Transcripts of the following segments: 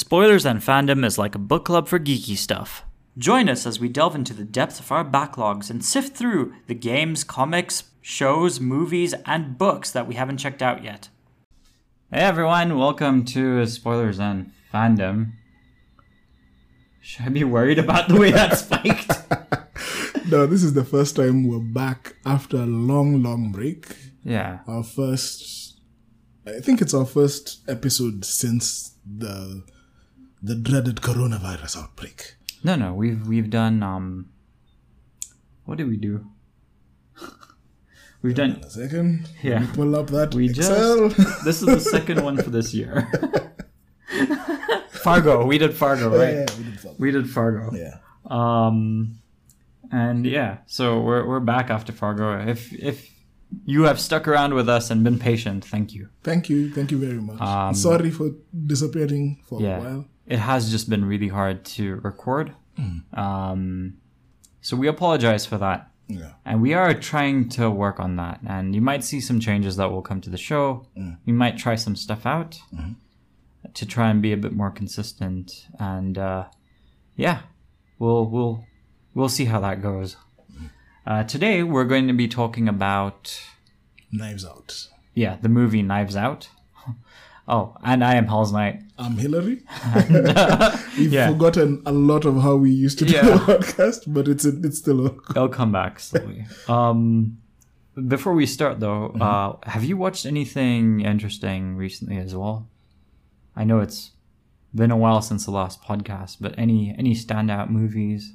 Spoilers and Fandom is like a book club for geeky stuff. Join us as we delve into the depths of our backlogs and sift through the games, comics, shows, movies, and books that we haven't checked out yet. Hey everyone, welcome to Spoilers and Fandom. Should I be worried about the way that spiked? No, this is the first time we're back after a long, long break. yeah. Our first, I think it's our first episode since the the dreaded coronavirus outbreak. No, no, we've we've done um what did we do? we've done A second, Yeah. Pull up that We Excel. this is the second one for this year. Fargo, we did Fargo, right? yeah, we did something. We did Fargo. Yeah, Um, and yeah, so we're we're back after Fargo. If if you have stuck around with us and been patient, thank you. thank you, thank you very much. Um, Sorry for disappearing for Yeah. a while. It has just been really hard to record. Um, so we apologize for that. Yeah, And we are trying to work on that. And you might see some changes that will come to the show. We might try some stuff out to try and be a bit more consistent. And uh, yeah, we'll we'll we'll see how that goes. Uh, today we're going to be talking about Knives Out. yeah the movie Knives Out. oh, and I am Hell's Knight. I'm Hillary. uh, We've yeah. forgotten a lot of how we used to do Yeah. the podcast, but it's it's still a I'll come back slowly. um, before we start, though, uh, have you watched anything interesting recently as well? I know it's been a while since the last podcast, but any any standout movies?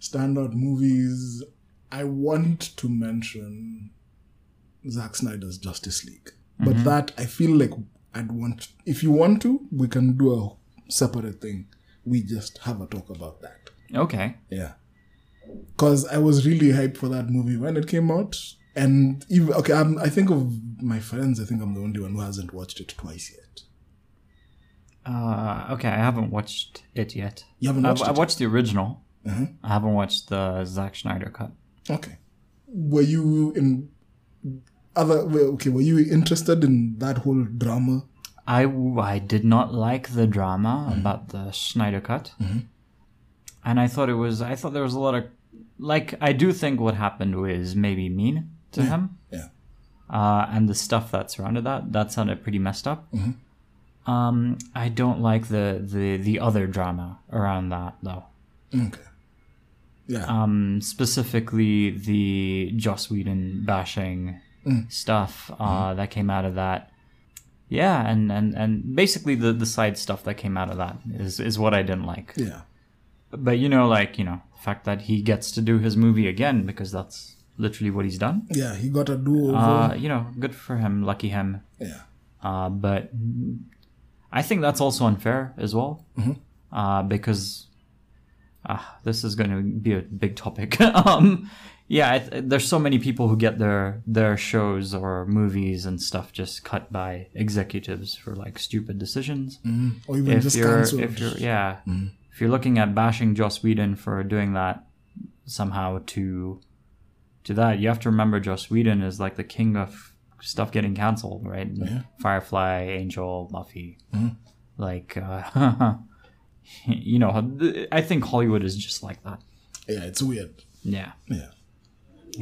standout movies. I want to mention Zack Snyder's Justice League, but Mm-hmm. that I feel like I'd want. If you want to, we can do a separate thing. We just have a talk about that. Okay, Yeah, because I was really hyped for that movie when it came out, and even okay, I'm, I think of my friends. I think I'm the only one who hasn't watched it twice yet. uh, okay, I haven't watched it yet. You haven't I, watched I it? watched the original. Uh-huh. I haven't watched the Zack Schneider cut. Okay. Were you in other? well, Okay, were you interested in that whole drama? I, I did not like the drama about the Schneider cut, and I thought it was I thought there was a lot of like I do think what happened was maybe mean to him, Yeah. uh, and the stuff that surrounded that that sounded pretty messed up. Um, I don't like the the the other drama around that though. Okay. Yeah. Um, specifically the Joss Whedon bashing stuff uh, that came out of that. Yeah, and, and, and basically the, the side stuff that came out of that is, is what I didn't like. yeah. But you know, like, you know, the fact that he gets to do his movie again because that's literally what he's done. Yeah. He got a do over. Uh, you know, good for him, lucky him. yeah. Uh, but I think that's also unfair as well, uh, because uh, this is going to be a big topic. um, yeah, I th- there's so many people who get their their shows or movies and stuff just cut by executives for like stupid decisions. Mhm. Or even If just you're, cancelled. if you're, yeah, if you're looking at bashing Joss Whedon for doing that somehow to to that, you have to remember Joss Whedon is like the king of stuff getting canceled, right? Firefly, Angel, Buffy, like uh, you know, I think Hollywood is just like that. Yeah, it's weird. Yeah. Yeah.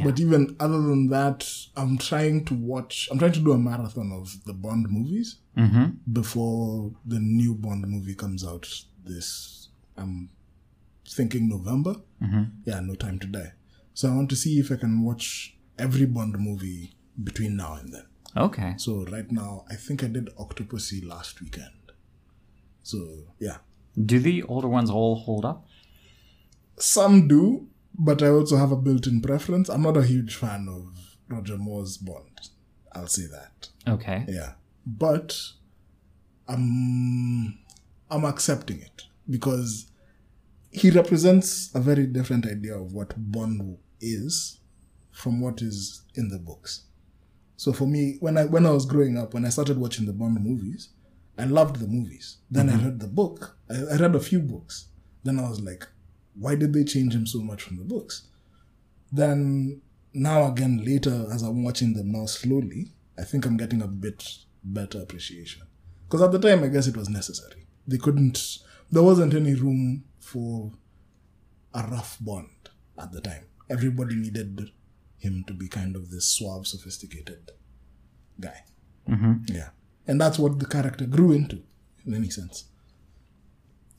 But even other than that, I'm trying to watch. I'm trying to do a marathon of the Bond movies Mm-hmm. before the new Bond movie comes out. This I'm thinking November. Mm-hmm. Yeah, No Time to Die. So I want to see if I can watch every Bond movie between now and then. Okay. So right now, I think I did Octopussy last weekend. So yeah, Do the older ones all hold up? some do, but I also have a built-in preference. I'm not a huge fan of Roger Moore's Bond. I'll say that. Okay. Yeah, but I'm I'm accepting it because he represents a very different idea of what Bond is from what is in the books. So for me, when I when I was growing up, when I started watching the Bond movies, I loved the movies. Then I mm-hmm. read the book. I, I read a few books. Then I was like, why did they change him so much from the books? Then now again later, as I'm watching them now slowly, I think I'm getting a bit better appreciation. Because at the time, I guess it was necessary. they couldn't. There wasn't any room for a rough Bond at the time. Everybody needed him to be kind of this suave, sophisticated guy. Mm-hmm. Yeah. And that's what the character grew into, in any sense.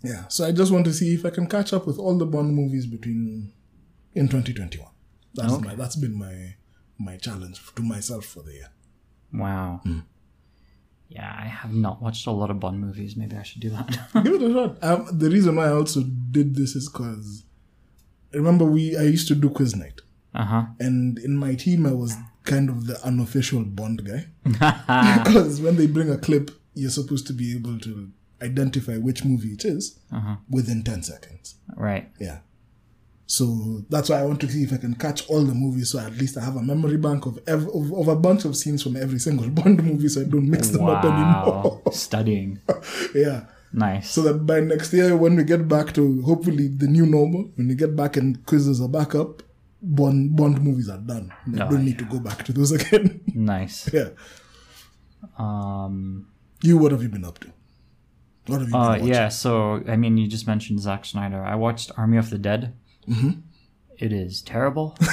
Yeah. So I just want to see if I can catch up with all the Bond movies between in 2021. That's Okay. my that's been my my challenge to myself for the year. Wow. Yeah, I have not watched a lot of Bond movies. Maybe I should do that. Give it a shot. Um, the reason why I also did this is because remember we I used to do quiz night, uh huh. and in my team I was kind of the unofficial Bond guy because when they bring a clip, you're supposed to be able to identify which movie it is Uh-huh. within ten seconds. Right. Yeah. So that's why I want to see if I can catch all the movies. So at least I have a memory bank of ev- of, of a bunch of scenes from every single Bond movie, so I don't mix them up anymore. Studying. yeah. Nice. So that by next year, when we get back to hopefully the new normal, when we get back and quizzes are back up, Bond Bond movies are done. I Oh, don't need to go back to those again. nice. yeah. Um. You, what have you been up to? What have you Uh. Yeah. So I mean, you just mentioned Zack Snyder. I watched Army of the Dead. Mm-hmm. It is terrible.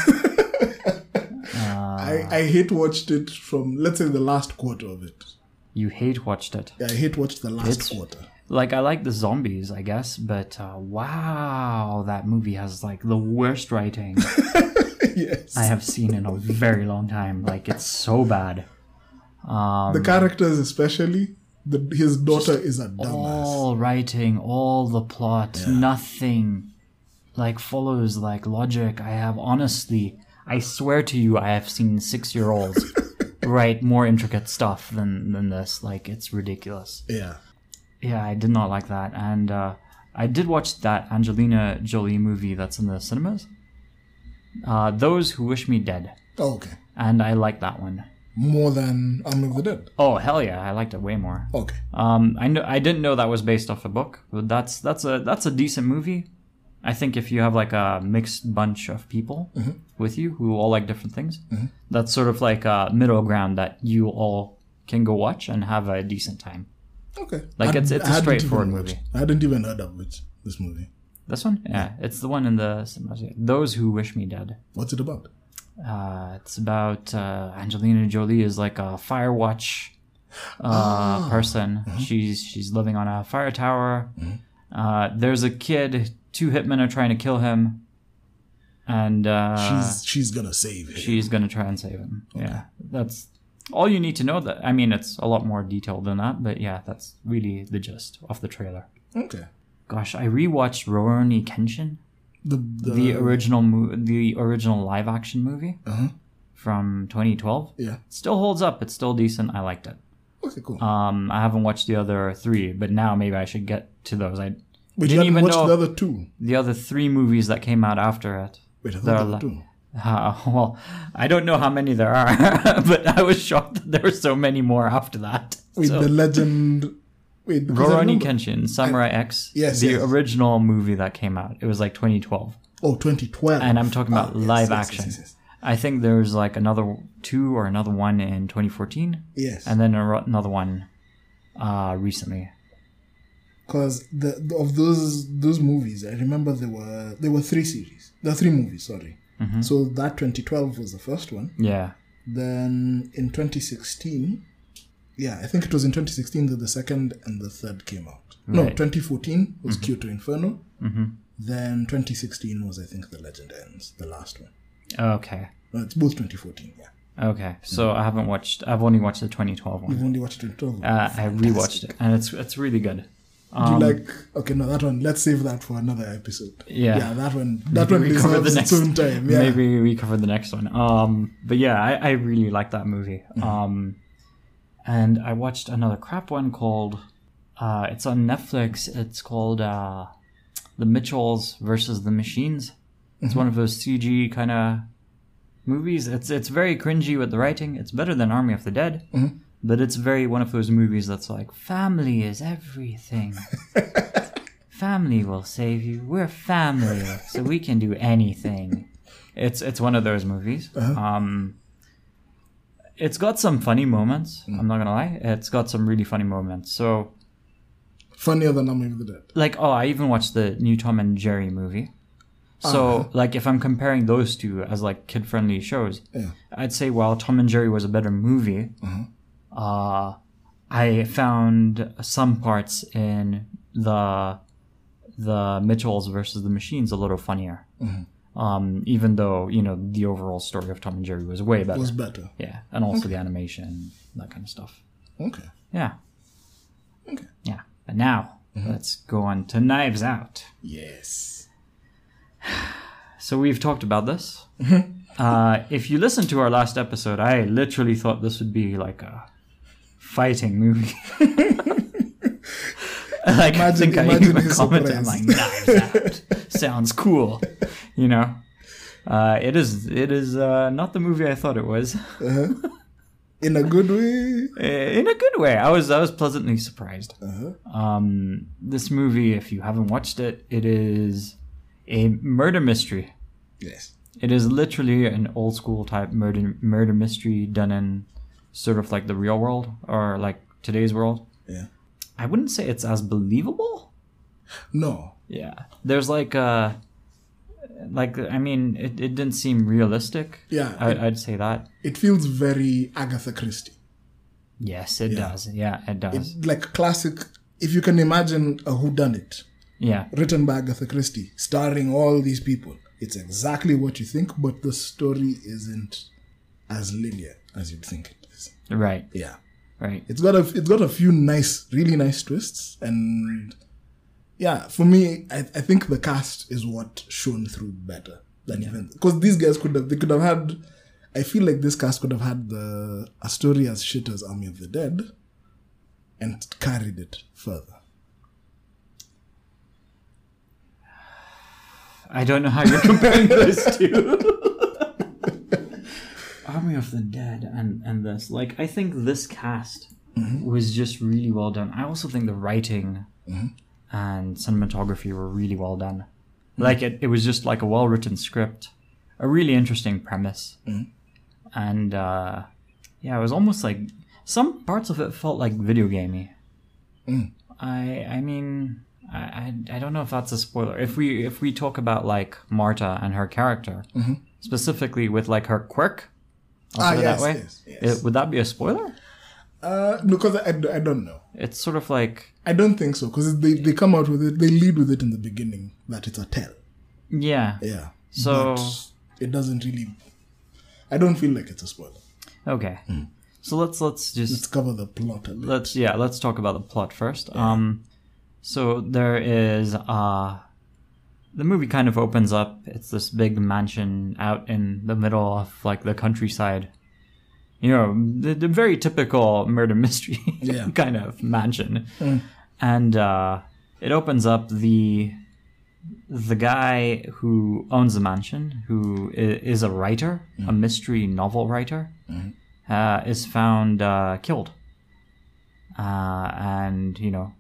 I, I hate watched it from let's say the last quarter of it. You hate watched it. Yeah, I hate watched the last It's- quarter. Like I like the zombies, I guess, but uh, wow, that movie has like the worst writing yes. I have seen in a very long time. Like it's so bad. Um, the characters especially, the, his daughter is a dumbass. all writing, all the plot, nothing like follows like logic. I have honestly, I swear to you, I have seen six year olds write more intricate stuff than than this. Like it's ridiculous. Yeah. Yeah, I did not like that, and uh, I did watch that Angelina Jolie movie that's in the cinemas. Uh, Those Who Wish Me Dead, Oh, okay. and I like that one. More than Army of the Dead. Oh hell yeah, I liked it way more. Okay. Um, I know I didn't know that was based off a book, but that's that's a that's a decent movie. I think if you have like a mixed bunch of people with you who all like different things, that's sort of like a middle ground that you all can go watch and have a decent time. Okay. Like, I- it's- it's I a straightforward movie. I hadn't even heard of it. This movie. This one, yeah, it's the one in the cinemas. Those who wish me dead. What's it about? Uh, it's about uh, Angelina Jolie is like a fire watch uh, person. She's she's living on a fire tower. Uh, there's a kid. Two hitmen are trying to kill him, and uh, she's she's gonna save him. she's gonna try and save him. Yeah, that's all you need to know. That I mean, it's a lot more detailed than that, but yeah, that's really the gist of the trailer. okay. Gosh, I rewatched Rurouni Kenshin. The the, the original mo- the original live action movie Uh-huh. from 2012 yeah. still holds up it's still decent i liked it Okay, cool. um i haven't watched the other three but now maybe i should get to those i Wait, didn't even know- the other two. the other three movies that came out after it Wait, I thought there were two. uh, well i don't know how many there are but i was shocked that there were so many more after that Wait, so, the legend. Wait, Rurouni Kenshin, Samurai X, Yes, the yes. original movie that came out. It was like 2012. Oh, 2012. And I'm talking about Ah, yes, live action. I think there's like another two or another one in 2014, yes. and then another one uh, recently. because the, the- of those those movies, I remember there were there were three series. There were three movies. Sorry. Mm-hmm. So that 2012 was the first one. Yeah. Then in 2016, yeah, I think it was in 2016 that the second and the third came out. No, 2014 was Kyoto Inferno. Mm-hmm. Then 2016 was, I think, The Legend Ends, the last one. Okay. No, it's both 2014, yeah. Okay. So I haven't watched. I've only watched the 2012 one. You've only watched 2012. Uh, I rewatched it, and it's it's really good. Do you Um, like, okay, no, that one, let's save that for another episode. Yeah. Yeah, that one, that Maybe one we cover deserves the its next- own time. Yeah. Maybe we cover the next one. Um, but yeah, I, I really like that movie. Um, and I watched another crap one called. Uh, it's on Netflix. It's called uh, The Mitchells versus the Machines. It's one of those CG kind of movies. It's it's very cringy with the writing. It's better than Army of the Dead, Mhm. but it's very one of those movies that's like family is everything. family will save you. We're family, so we can do anything. It's it's one of those movies. Uh-huh. Um, it's got some funny moments. I'm not gonna lie. It's got some really funny moments. So Funnier than Army of the Dead. like oh i even watched the new tom and jerry movie so Uh-huh. like if i'm comparing those two as like kid friendly shows Yeah. i'd say while tom and jerry was a better movie Uh-huh. uh i found some parts in the the mitchells versus the machines a little funnier Mm-hmm. Um even though you know the overall story of tom and jerry was way better Was better. yeah and also the animation that kind of stuff Okay. yeah Okay. yeah but now let's go on to knives out Yes. So we've talked about this. uh, if you listen to our last episode, I literally thought this would be like a fighting movie. like I Imagine- think I even commented, I'm like, knives out. Sounds cool. You know? Uh, it is it is uh, not the movie I thought it was. In a good way. Uh, In a good way. I was I was pleasantly surprised. Uh-huh. Um, this movie, if you haven't watched it, it is a murder mystery. Yes. It is literally an old school type murder murder mystery done in sort of like the real world or like today's world. Yeah. I wouldn't say it's as believable. No. Yeah. There's like uh like I mean it, it didn't seem realistic. Yeah. I, it, I'd say that. it feels very Agatha Christie. Yes, it Yeah. does. Yeah, it does. It, like classic. If you can imagine a whodunit yeah. written by Agatha Christie, starring all these people, it's exactly what you think, but the story isn't as linear as you'd think it is. Right. Yeah. Right. It's got a it's got a few nice, really nice twists, and yeah, for me, I, I think the cast is what shone through better than even because these guys could have they could have had. I feel like this cast could have had the a story as shit as Army of the Dead, and carried it further. I don't know how you're comparing those two. Army of the Dead and and this like I think this cast mm-hmm. was just really well done. I also think the writing mm-hmm. and cinematography were really well done. Mm-hmm. Like it, it was just like a well written script, a really interesting premise, and uh, yeah, it was almost like some parts of it felt like video gamey. Mm. I I mean I, I I don't know if that's a spoiler. If we if we talk about like Marta and her character specifically with like her quirk, I'll Ah, put it yes, that way. yes, yes. It- would that be a spoiler? Uh, because I, I don't know. It's sort of like I don't think so because they, they come out with it. They lead with it in the beginning that it's a tell. yeah. Yeah. So- but it doesn't really. I don't feel like it's a spoiler. Okay. So let's let's just Let's cover the plot a little. let's yeah let's talk about the plot first um so there is uh the movie kind of opens up. It's this big mansion out in the middle of like the countryside. You know the, the very typical murder mystery Yeah. kind of mansion. And uh it opens up the the guy who owns the mansion who is a writer a mystery novel writer uh, is found uh, killed. Uh, and you know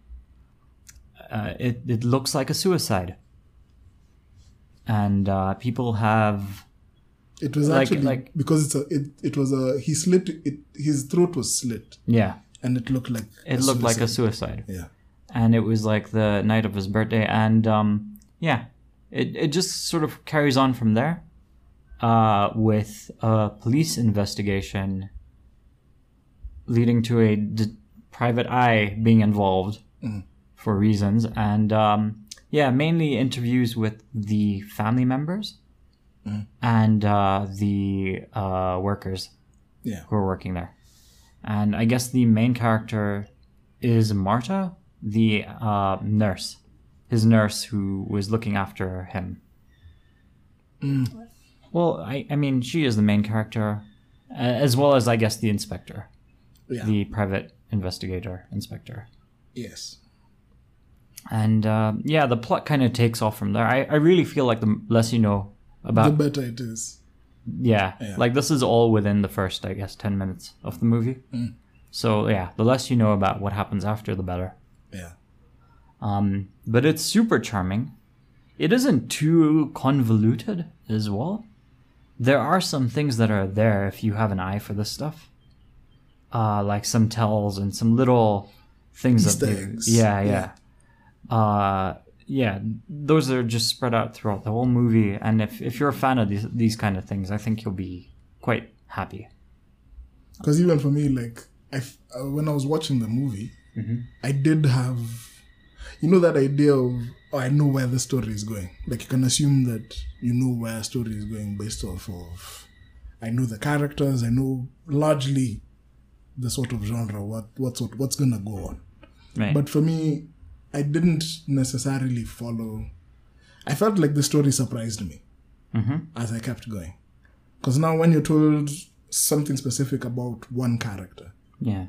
uh, it, it looks like a suicide and uh, people have It was Like- actually like- because it's a it, it was a he slit it his throat was slit. Yeah. And it looked like it looked like a suicide. yeah. And it was like the night of his birthday and um, yeah it, it just sort of carries on from there uh, with a police investigation leading to a d- private eye being involved for reasons. And um, yeah mainly interviews with the family members and uh, the uh, workers yeah who are working there. And I guess the main character is Marta, the uh, nurse, his nurse who was looking after him. Well, I, I mean, she is the main character, as well as, I guess, the inspector, yeah the private investigator inspector. yes And uh, yeah, the plot kind of takes off from there. I, I really feel like the less you know about the better it is Yeah, Yeah. like this is all within the first, I guess, ten minutes of the movie. So yeah, the less you know about what happens after, the better. yeah Um, but it's super charming. It isn't too convoluted as well. There are some things that are there if you have an eye for this stuff, uh, like some tells and some little things Easter that eggs. yeah, yeah, Yeah. Uh, yeah, those are just spread out throughout the whole movie. And if, if you're a fan of these these kind of things, I think you'll be quite happy. Because even for me, like I, f- uh, when I was watching the movie, I did have, you know, that idea of oh, I know where the story is going. Like you can assume that you know where a story is going based off of. I know the characters. I know largely the sort of genre. What what's what, what's gonna go on. Right. But for me, I didn't necessarily follow. I felt like the story surprised me mm-hmm. as I kept going. Because now, when you're told something specific about one character, yeah.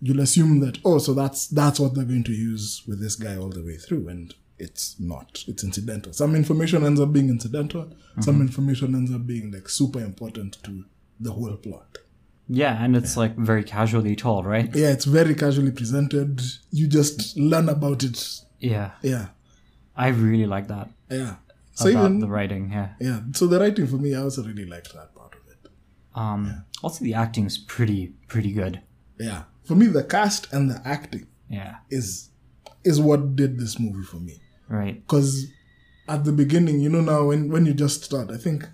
you'll assume that oh, so that's that's what they're going to use with this guy all the way through, and it's not. It's incidental. Some information ends up being incidental. Some mm-hmm. information ends up being like super important to the whole plot. Yeah, and it's like very casually told, right? Yeah, it's very casually presented. You just learn about it. Yeah. Yeah, I really like that yeah. So about even the writing, yeah. Yeah, so the writing for me, I also really liked that part of it. Um, also the acting's pretty pretty good. Yeah, for me, the cast and the acting Yeah. is is what did this movie for me. Right. Because at the beginning, you know, now when when you just start, I think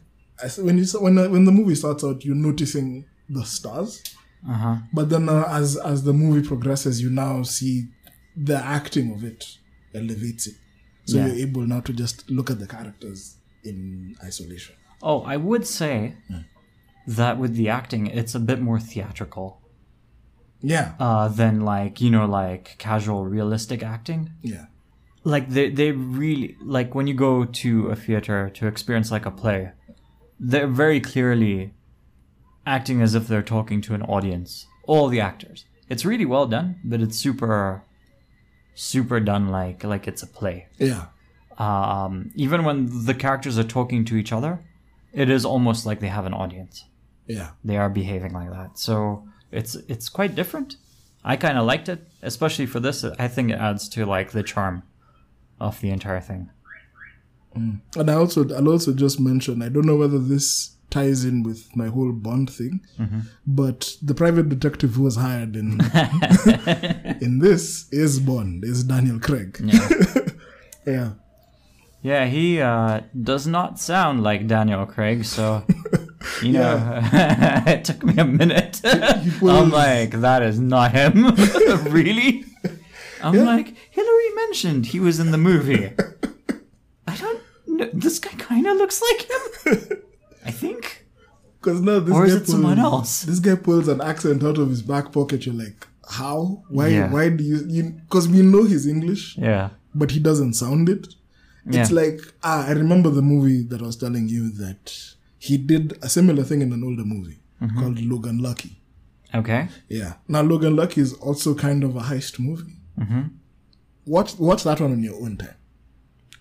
when you when the- when the movie starts out, you're noticing the stars, Uh huh. but then uh, as as the movie progresses, you now see the acting of it elevates it. So Yeah. you're able now to just look at the characters in isolation. Oh, I would say that with the acting, it's a bit more theatrical Yeah, uh, than like you know like casual realistic acting. yeah, Like they they really like when you go to a theater to experience like a play, they're very clearly acting as if they're talking to an audience. All the actors. It's really well done, but it's super super done like like it's a play. yeah, um, even when the characters are talking to each other, it is almost like they have an audience. yeah. They are behaving like that, so it's it's quite different. I kind of liked it, especially for this. I think it adds to like the charm of the entire thing. And I also I'll also just mention I don't know whether this ties in with my whole Bond thing, but the private detective who was hired in in this is Bond, is Daniel Craig. Yeah, Yeah. yeah. He uh, does not sound like Daniel Craig, so you know, it took me a minute. I'm was- like, that is not him. really? I'm like, Hillary mentioned he was in the movie. I don't know. This guy kind of looks like him. I think. Because no, this Or is guy it someone pulls- else? This guy pulls an accent out of his back pocket. You're like, how? Why? Yeah. Why do you? Because we know he's English, Yeah. but he doesn't sound it. It's Yeah. like ah, I remember the movie that I was telling you that he did a similar thing in an older movie Mm-hmm. called Logan Lucky. Okay. Yeah. Now Logan Lucky is also kind of a heist movie. Mm-hmm. Watch watch that one on your own time.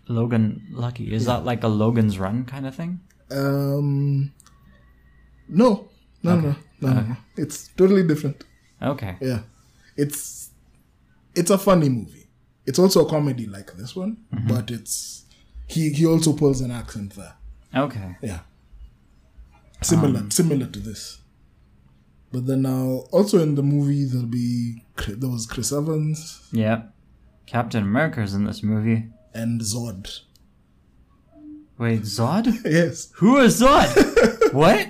Logan Lucky. Is that like a Logan's Run kind of thing? Um, no, no, no, no, no, no. It's totally different. Okay. Yeah, it's it's a funny movie. It's also a comedy like this one, but it's he he also pulls an accent there. Okay. Yeah, similar similar to this. But then now also in the movie there'll be there was Chris Evans Yeah. Captain America's in this movie. and Zod. Wait, Zod? Yes, Who is Zod? what?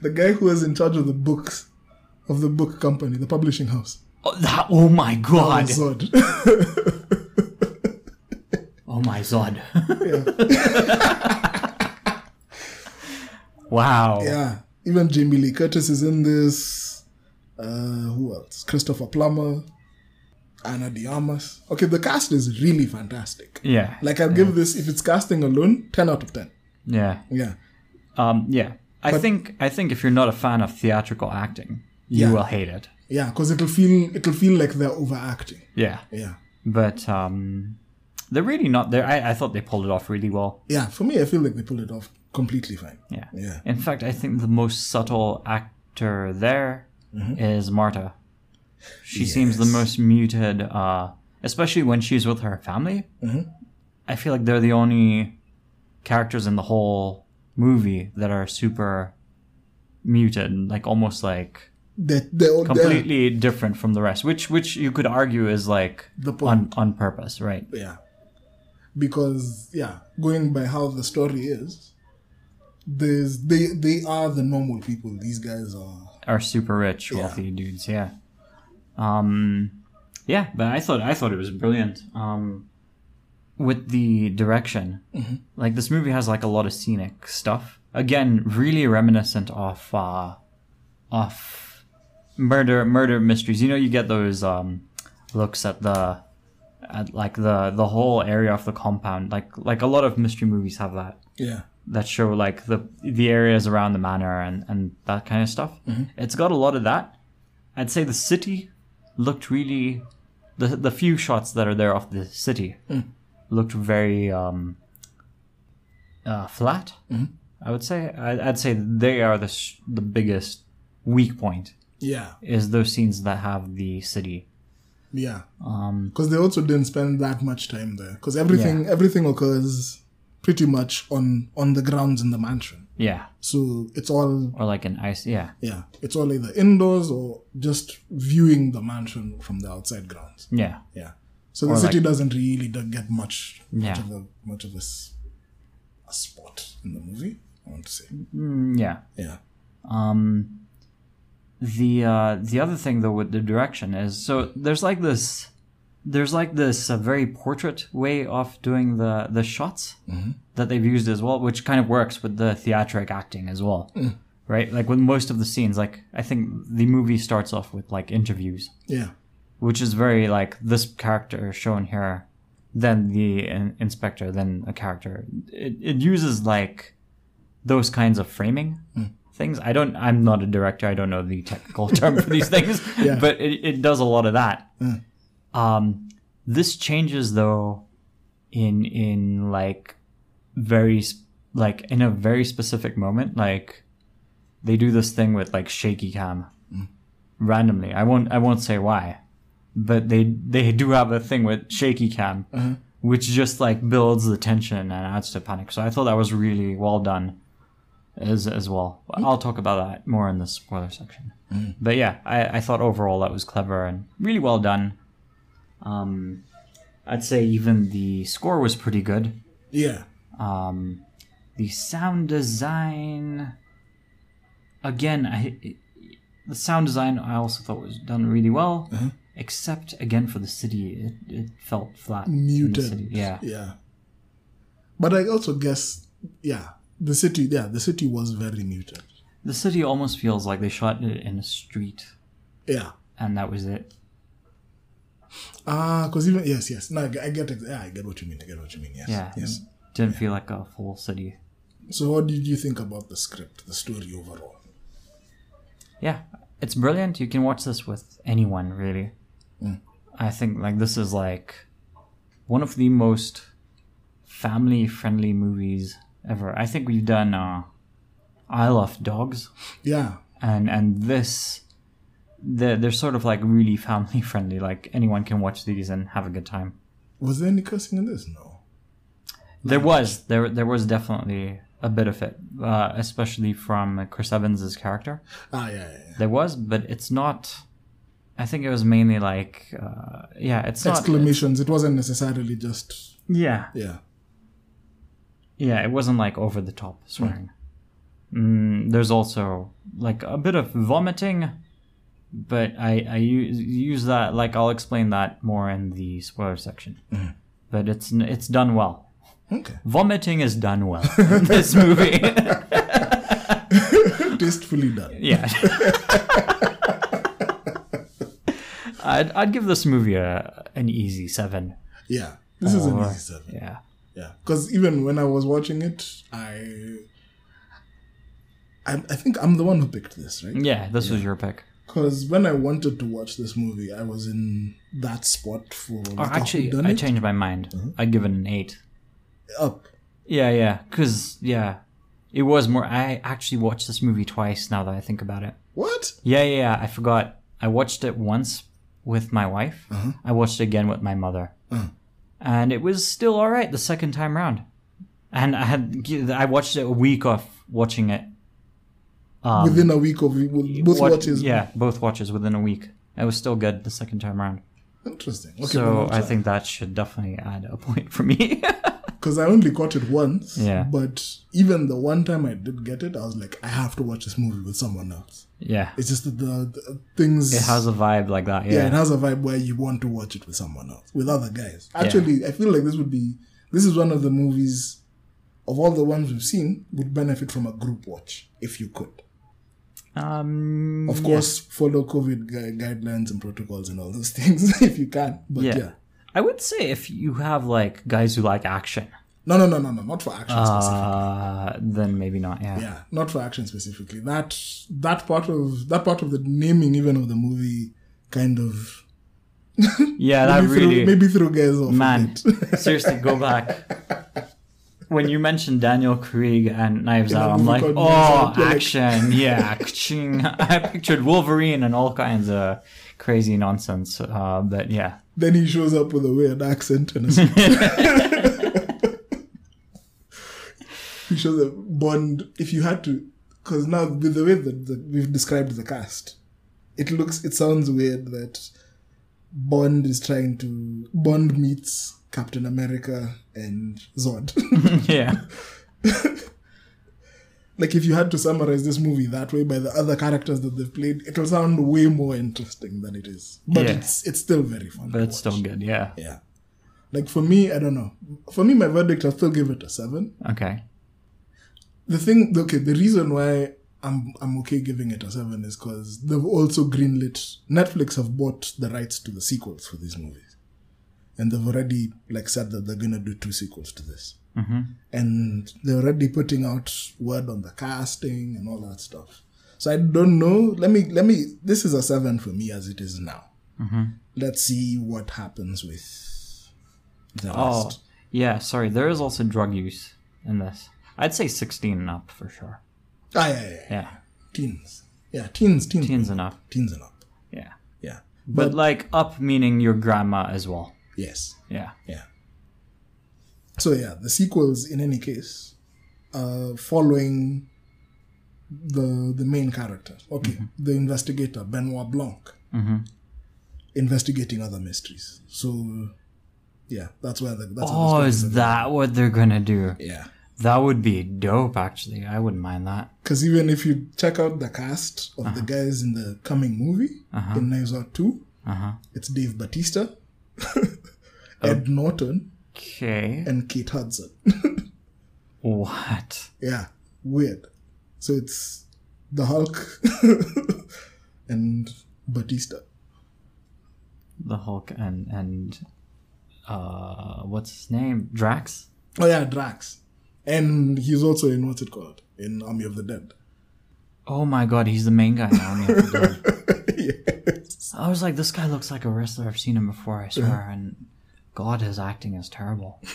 the guy who was in charge of the books of the book company, the publishing house. Oh, that, oh my god. Zod. Oh my Zod. yeah. wow. yeah. Even Jamie Lee Curtis is in this. Uh, who else? Christopher Plummer, Ana de Armas. Okay, the cast is really fantastic. Yeah. Like I'll give this if it's casting alone, ten out of ten. Yeah. Yeah, Um, yeah. I think I think if you're not a fan of theatrical acting, you Yeah. will hate it. yeah, because it'll feel it'll feel like they're overacting. Yeah. Yeah, But um they're really not there. I, I thought they pulled it off really well. yeah. For me, I feel like they pulled it off completely fine. Yeah. Yeah. In fact, I think the most subtle actor there is Marta. She seems the most muted, uh, especially when she's with her family. I feel like they're the only characters in the whole movie that are super muted, like almost like They they're, all- they're completely different from the rest, which which you could argue is like The on on purpose, right? yeah. because yeah, going by how the story is, there's they they are the normal people. These guys are Are super rich, wealthy dudes. Yeah. Um, yeah, but I thought I thought it was brilliant. Um, with the direction, like this movie has like a lot of scenic stuff. Again, really reminiscent of uh, of murder murder mysteries. You know, you get those um, looks at the at like the the whole area of the compound. Like like a lot of mystery movies have that yeah that show like the the areas around the manor and and that kind of stuff. It's got a lot of that. I'd say the city looked really the the few shots that are there of the city looked very um uh, flat. I would say I, I'd say they are the sh- the biggest weak point yeah is those scenes that have the city. yeah Um, because they also didn't spend that much time there because everything everything occurs pretty much on on the grounds in the mansion. Yeah, So it's all or like an ice. Yeah, yeah, it's all either indoors or just viewing the mansion from the outside grounds. yeah, Yeah. So the Or city like- doesn't really get much much Yeah. of a much of a, a spot in the movie. I want to say. Mm, yeah. Yeah. Um, the uh, the other thing though with the direction is so there's like this there's like this uh, very portrait way of doing the the shots that they've used as well, which kind of works with the theatric acting as well, mm. right? Like with most of the scenes, like I think the movie starts off with like interviews, Yeah. which is very like this character shown here, then the in- inspector, then a character. It, it uses like those kinds of framing mm. things. I don't. I'm not a director. I don't know the technical term for these things, Yeah. but it, it does a lot of that. Mm. Um, this changes though, in in like very like in a very specific moment. Like they do this thing with like shaky cam mm. randomly. I won't I won't say why, but they they do have a thing with shaky cam, uh-huh. which just like builds the tension and adds to panic. So I thought that was really well done, as as well. Mm. I'll talk about that more in the spoiler section. Mm. But yeah, I I thought overall that was clever and really well done. Um, I'd say even the score was pretty good. Yeah. Um, the sound design, again, I the sound design I also thought was done really well, except again for the city, it, it felt flat. Muted. Yeah, Yeah. But I also guess yeah, the city yeah, the city was very muted. the city almost feels like they shot it in a street, Yeah. and that was it. Ah, because even yes, yes. No, I get, I get it. Yeah, I get what you mean. I get what you mean. Yes. Yeah, Yes. Didn't feel like a full city. So, what did you think about the script, the story overall? Yeah, it's brilliant. You can watch this with anyone, really. I think like this is like one of the most family-friendly movies ever. I think we've done uh, Isle of Dogs, Yeah. and and this they're, they're sort of like really family-friendly. Like anyone can watch these and have a good time. Was there any cursing in this? No. There was there there was definitely a bit of it, uh, especially from Chris Evans's character. Ah, yeah, yeah. yeah. There was, but it's not. I think it was mainly like, uh, yeah, it's not. Exclamations. It wasn't necessarily just Yeah, yeah. yeah, it wasn't like over the top swearing. Mm, there's also like a bit of vomiting, but I I use, use that like I'll explain that more in the spoiler section. But it's it's done well. Okay. Vomiting is done well in this movie. Tastefully done. yeah. I'd, I'd give this movie a, an easy seven. Yeah. This is an easy seven. Yeah. Yeah. Because even when I was watching it, I, I, I think I'm the one who picked this, right? Yeah, this was your pick. Because when I wanted to watch this movie, I was in that spot for. Or a oh, actually, I changed my mind. Uh-huh. I'd give it an eight. Up. Yeah, yeah. Because, yeah, it was more. I actually watched this movie twice now that I think about it. What? Yeah, yeah, yeah. I forgot. I watched it once with my wife. Uh-huh. I watched it again with my mother. Uh-huh. And it was still all right the second time round. And I had I watched it a week off watching it. Um, within a week of both What- watches. Yeah, both watches within a week. It was still good the second time around. Interesting. Okay, so I think that should definitely add a point for me. because I only caught it once. Yeah. But even the one time I did get it, I was like, I have to watch this movie with someone else. yeah. It's just that the, the things. It has a vibe like that. yeah. Yeah. it has a vibe where you want to watch it with someone else, with other guys. Actually, I feel like this would be. This is one of the movies, of all the ones we've seen, would benefit from a group watch if you could. Um. Of course, follow COVID gui- guidelines and protocols and all those things if you can. But Yeah. yeah. I would say if you have like guys who like action, No, no, no, no, no, not for action specifically. uh, then maybe not. Yeah. yeah not for action specifically that that part of that part of the naming even of the movie kind of Yeah, that maybe, really. threw, maybe threw guys off Man, seriously, go back. When you mentioned Daniel Craig and Knives a Out, I'm like, oh, Knives like- action, yeah. I pictured Wolverine and all kinds of crazy nonsense. Uh, but yeah, then he shows up with a weird accent and a he shows up bond. If you had to because now with the way that the, we've described the cast it looks it sounds weird that bond is trying to bond meets captain america and zod. Yeah, like if you had to summarize this movie that way by the other characters that they've played, it'll sound way more interesting than it is. But Yeah. it's it's still very fun. but it's still good. Yeah. yeah. Like for me, I don't know. For me, my verdict, I'll still give it a seven. Okay. The thing, okay, the reason why I'm I'm okay giving it a seven is because they've also greenlit. Netflix have bought the rights to the sequels for these movies, and they've already like said that they're gonna do two sequels to this. Hmm and they're already putting out word on the casting and all that stuff. So I don't know. Let me let me. This is a seven for me as it is now. hmm Let's see what happens with the Oh, rest. yeah. Sorry, there is also drug use in this. I'd say 16 and up for sure. Ah, yeah, yeah, yeah. Yeah, teens. Yeah, teens, teens, teens and up. teens and up. Yeah, Yeah, but like up meaning your grandma as well. yes, Yeah. yeah. So yeah, the sequels in any case, uh, following the the main character. Okay, the investigator Benoit Blanc. hmm investigating other mysteries. So, yeah, that's where the that's Oh, is that what they're gonna do? yeah. That would be dope. Actually, I wouldn't mind that. Because even if you check out the cast of the guys in the coming movie Uh-huh. in Knives Out Two, Uh huh. it's Dave Bautista, Ed Norton, Okay. and Kate Hudson. What? yeah, weird. So it's the Hulk and Bautista. The Hulk and and uh, what's his name? Drax. Oh yeah, Drax, and he's also in what's it called in Army of the Dead. Oh my god, he's the main guy in Army of the Dead. yes. I was like, this guy looks like a wrestler. I've seen him before. I swear. And God, his acting is terrible.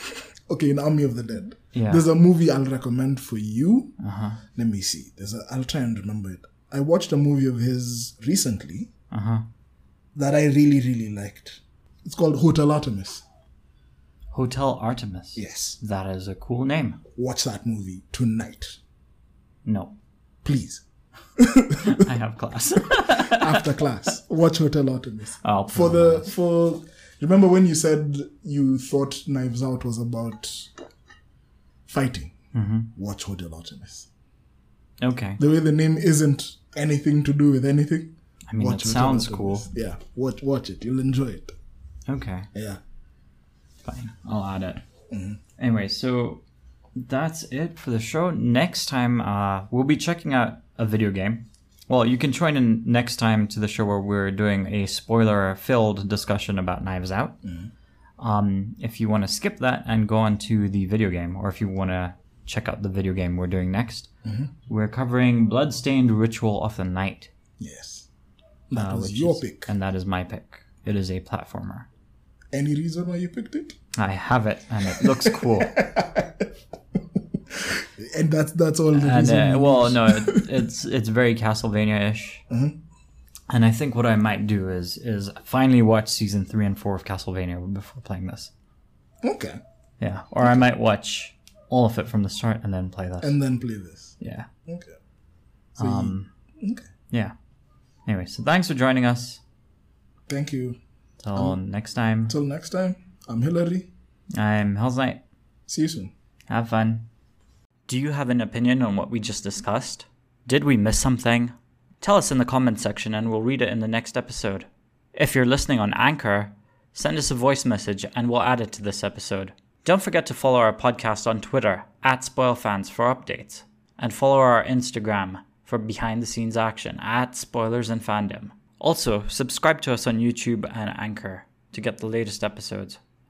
Okay, in Army of the Dead. Yeah. There's a movie I'll recommend for you. Uh huh. Let me see. There's a. I'll try and remember it. I watched a movie of his recently Uh huh. that I really really liked. It's called Hotel Artemis. Hotel Artemis. Yes. That is a cool name. Watch that movie tonight, No, please. I have class. After class, watch Hotel Artemis. I'll For the for remember when you said you thought Knives Out was about fighting? Mm-hmm. Watch Hotel Artemis. Okay. The way the name isn't anything to do with anything. I mean, it Hotel sounds Artemis. cool. Yeah, watch watch it. You'll enjoy it. Okay. Yeah. Fine. I'll add it. Mm-hmm. Anyway, so that's it for the show. Next time, uh, we'll be checking out a video game. Well, you can join in next time to the show where we're doing a spoiler-filled discussion about Knives Out. Mm-hmm. Um, if you want to skip that and go on to the video game, or if you want to check out the video game we're doing next, Mm-hmm. we're covering Bloodstained Ritual of the Night. Yes. That uh, was your is- pick. and that is my pick. It is a platformer. Any reason why you picked it? I have it, and it looks cool. And that's that's all the and uh, well, no, it, it's it's very Castlevania-ish. Mhm. And I think what I might do is is finally watch season three and four of Castlevania before playing this. Okay. Yeah, or I might watch all of it from the start and then play this. And then play this. yeah. Okay. So you- Um. okay. Yeah. Anyway, so thanks for joining us. Thank you. Till next time, Until next time, I'm Hillary. I'm Hell's Knight. See you soon. Have fun. Do you have an opinion on what we just discussed? Did we miss something? Tell us in the comments section and we'll read it in the next episode. If you're listening on Anchor, send us a voice message and we'll add it to this episode. Don't forget to follow our podcast on Twitter at SpoilFans for updates, and follow our Instagram for behind the scenes action at Spoilers and Fandom. Also, subscribe to us on YouTube and Anchor to get the latest episodes.